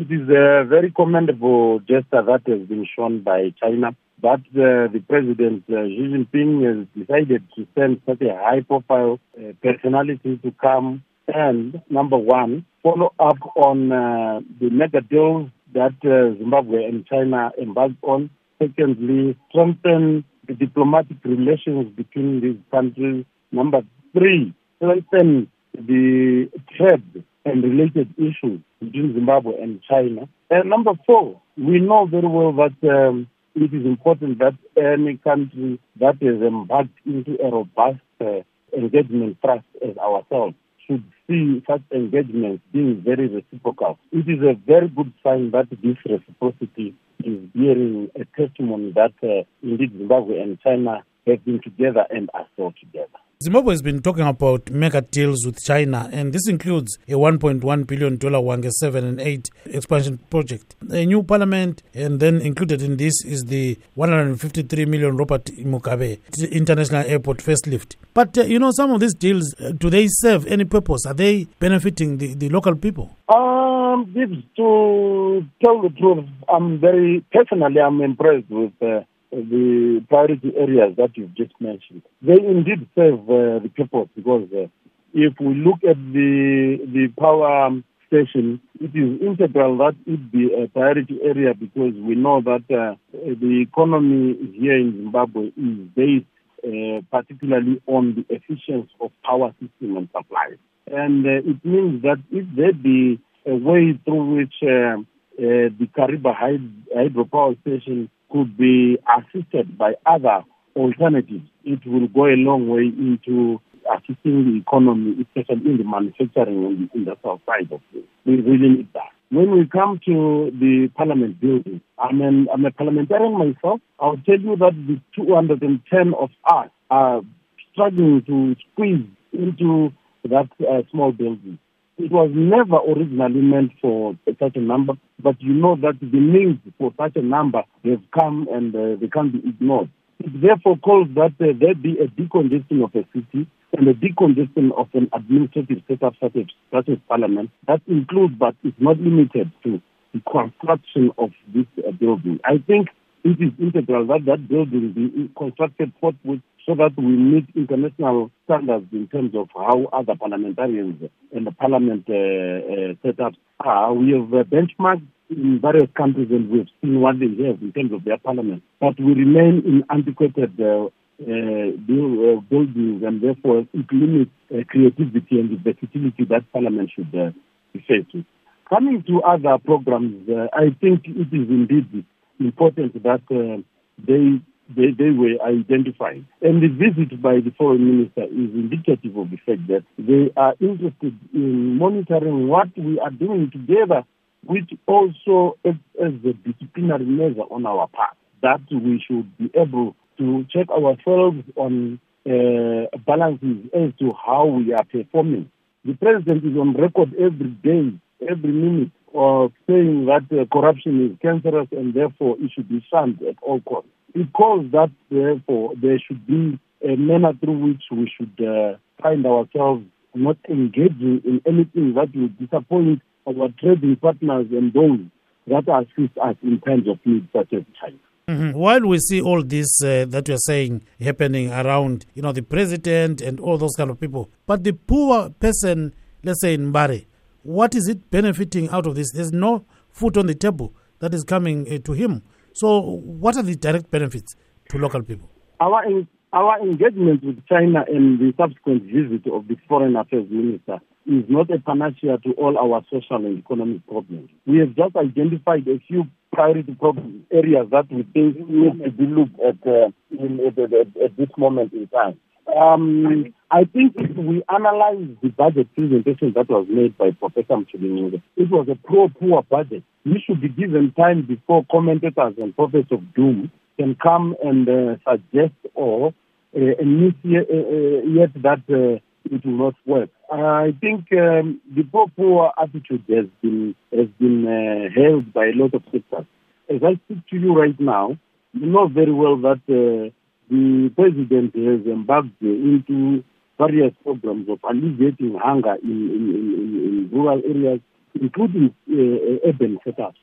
it is a very commendable gesture that has been shown by China But uh, the president uh, Xi Jinping has decided to send such a high-profile uh, personality to come and, number one, follow up on uh, the mega deals that uh, Zimbabwe and China embarked on. Secondly, strengthen the diplomatic relations between these countries. Number three, strengthen the trade and related issues between Zimbabwe and China. And number four, we know very well that um, it is important that any country that has embarked into a robust uh, engagement trust as ourselves should see such engagements being very reciprocal. It is a very good sign that this reciprocity is bearing a testimony that uh, indeed Zimbabwe and China have been together and are still together. Zimbabwe has been talking about mega deals with China, and this includes a $1.1 billion Hwange 7 and 8 expansion project. A new parliament, and then included in this is the 153 million Robert Mugabe International Airport facelift. But, uh, you know, some of these deals, uh, do they serve any purpose? Are they benefiting the, the local people? Um, to tell the truth, I'm very, personally, I'm impressed with uh, the priority areas that you've just mentioned. They indeed serve uh, the purpose because uh, if we look at the the power station, it is integral that it be a priority area because we know that uh, the economy here in Zimbabwe is based uh, particularly on the efficiency of power system and supply. And uh, it means that if there be a way through which uh, the Kariba hydropower station could be assisted by other alternatives, it will go a long way into assisting the economy, especially in the manufacturing and in the industrial side of things. We really need that. When we come to the parliament building, I'm, an, I'm a parliamentarian myself. I'll tell you that the 210 of us are struggling to squeeze into that uh, small building. It was never originally meant for such a number, but you know that the means for such a number have come and uh, they can't be ignored. It therefore calls that uh, there be a decongestion of a city and a decongestion of an administrative setup such as, such as parliament. That includes, but is not limited to, the construction of this uh, building. I think it is integral that that building be constructed forthwith so that we meet international standards in terms of how other parliamentarians and the parliament uh, uh, setups are. We have uh, benchmarked in various countries and we've seen what they have in terms of their parliament. But we remain in antiquated uh, uh, buildings and therefore it limits uh, creativity and the versatility that parliament should uh, be faced with. Coming to other programs, uh, I think it is indeed important that uh, they they, they were identified. And the visit by the foreign minister is indicative of the fact that they are interested in monitoring what we are doing together, which also acts as a disciplinary measure on our part, that we should be able to check ourselves on uh, balances as to how we are performing. The president is on record every day, every minute, of saying that uh, corruption is cancerous and therefore it should be shunned at all costs. It calls that therefore there should be a manner through which we should uh, find ourselves not engaging in anything that would disappoint our trading partners and those that assist us in times of need, such as China. Mm-hmm. While we see all this uh, that you're saying happening around, you know, the president and all those kind of people, but the poor person, let's say in Mbare, what is it benefiting out of this? There's no food on the table that is coming uh, to him. So, what are the direct benefits to local people? Our in, our engagement with China and the subsequent visit of the Foreign Affairs Minister is not a panacea to all our social and economic problems. We have just identified a few priority problem areas that we think we need to be looked at, uh, in, at, at, at this moment in time. Um, I think if we analyze the budget presentation that was made by Professor Mchibinyoge, it was a pro-poor budget. We should be given time before commentators and prophets of doom can come and uh, suggest or uh, initiate uh, uh that uh, it will not work. I think um, the pro-poor attitude has been has been uh, held by a lot of sectors. As I speak to you right now, you know very well that the president has embarked into various programs of alleviating hunger in, in, in, in rural areas including uh, urban setups.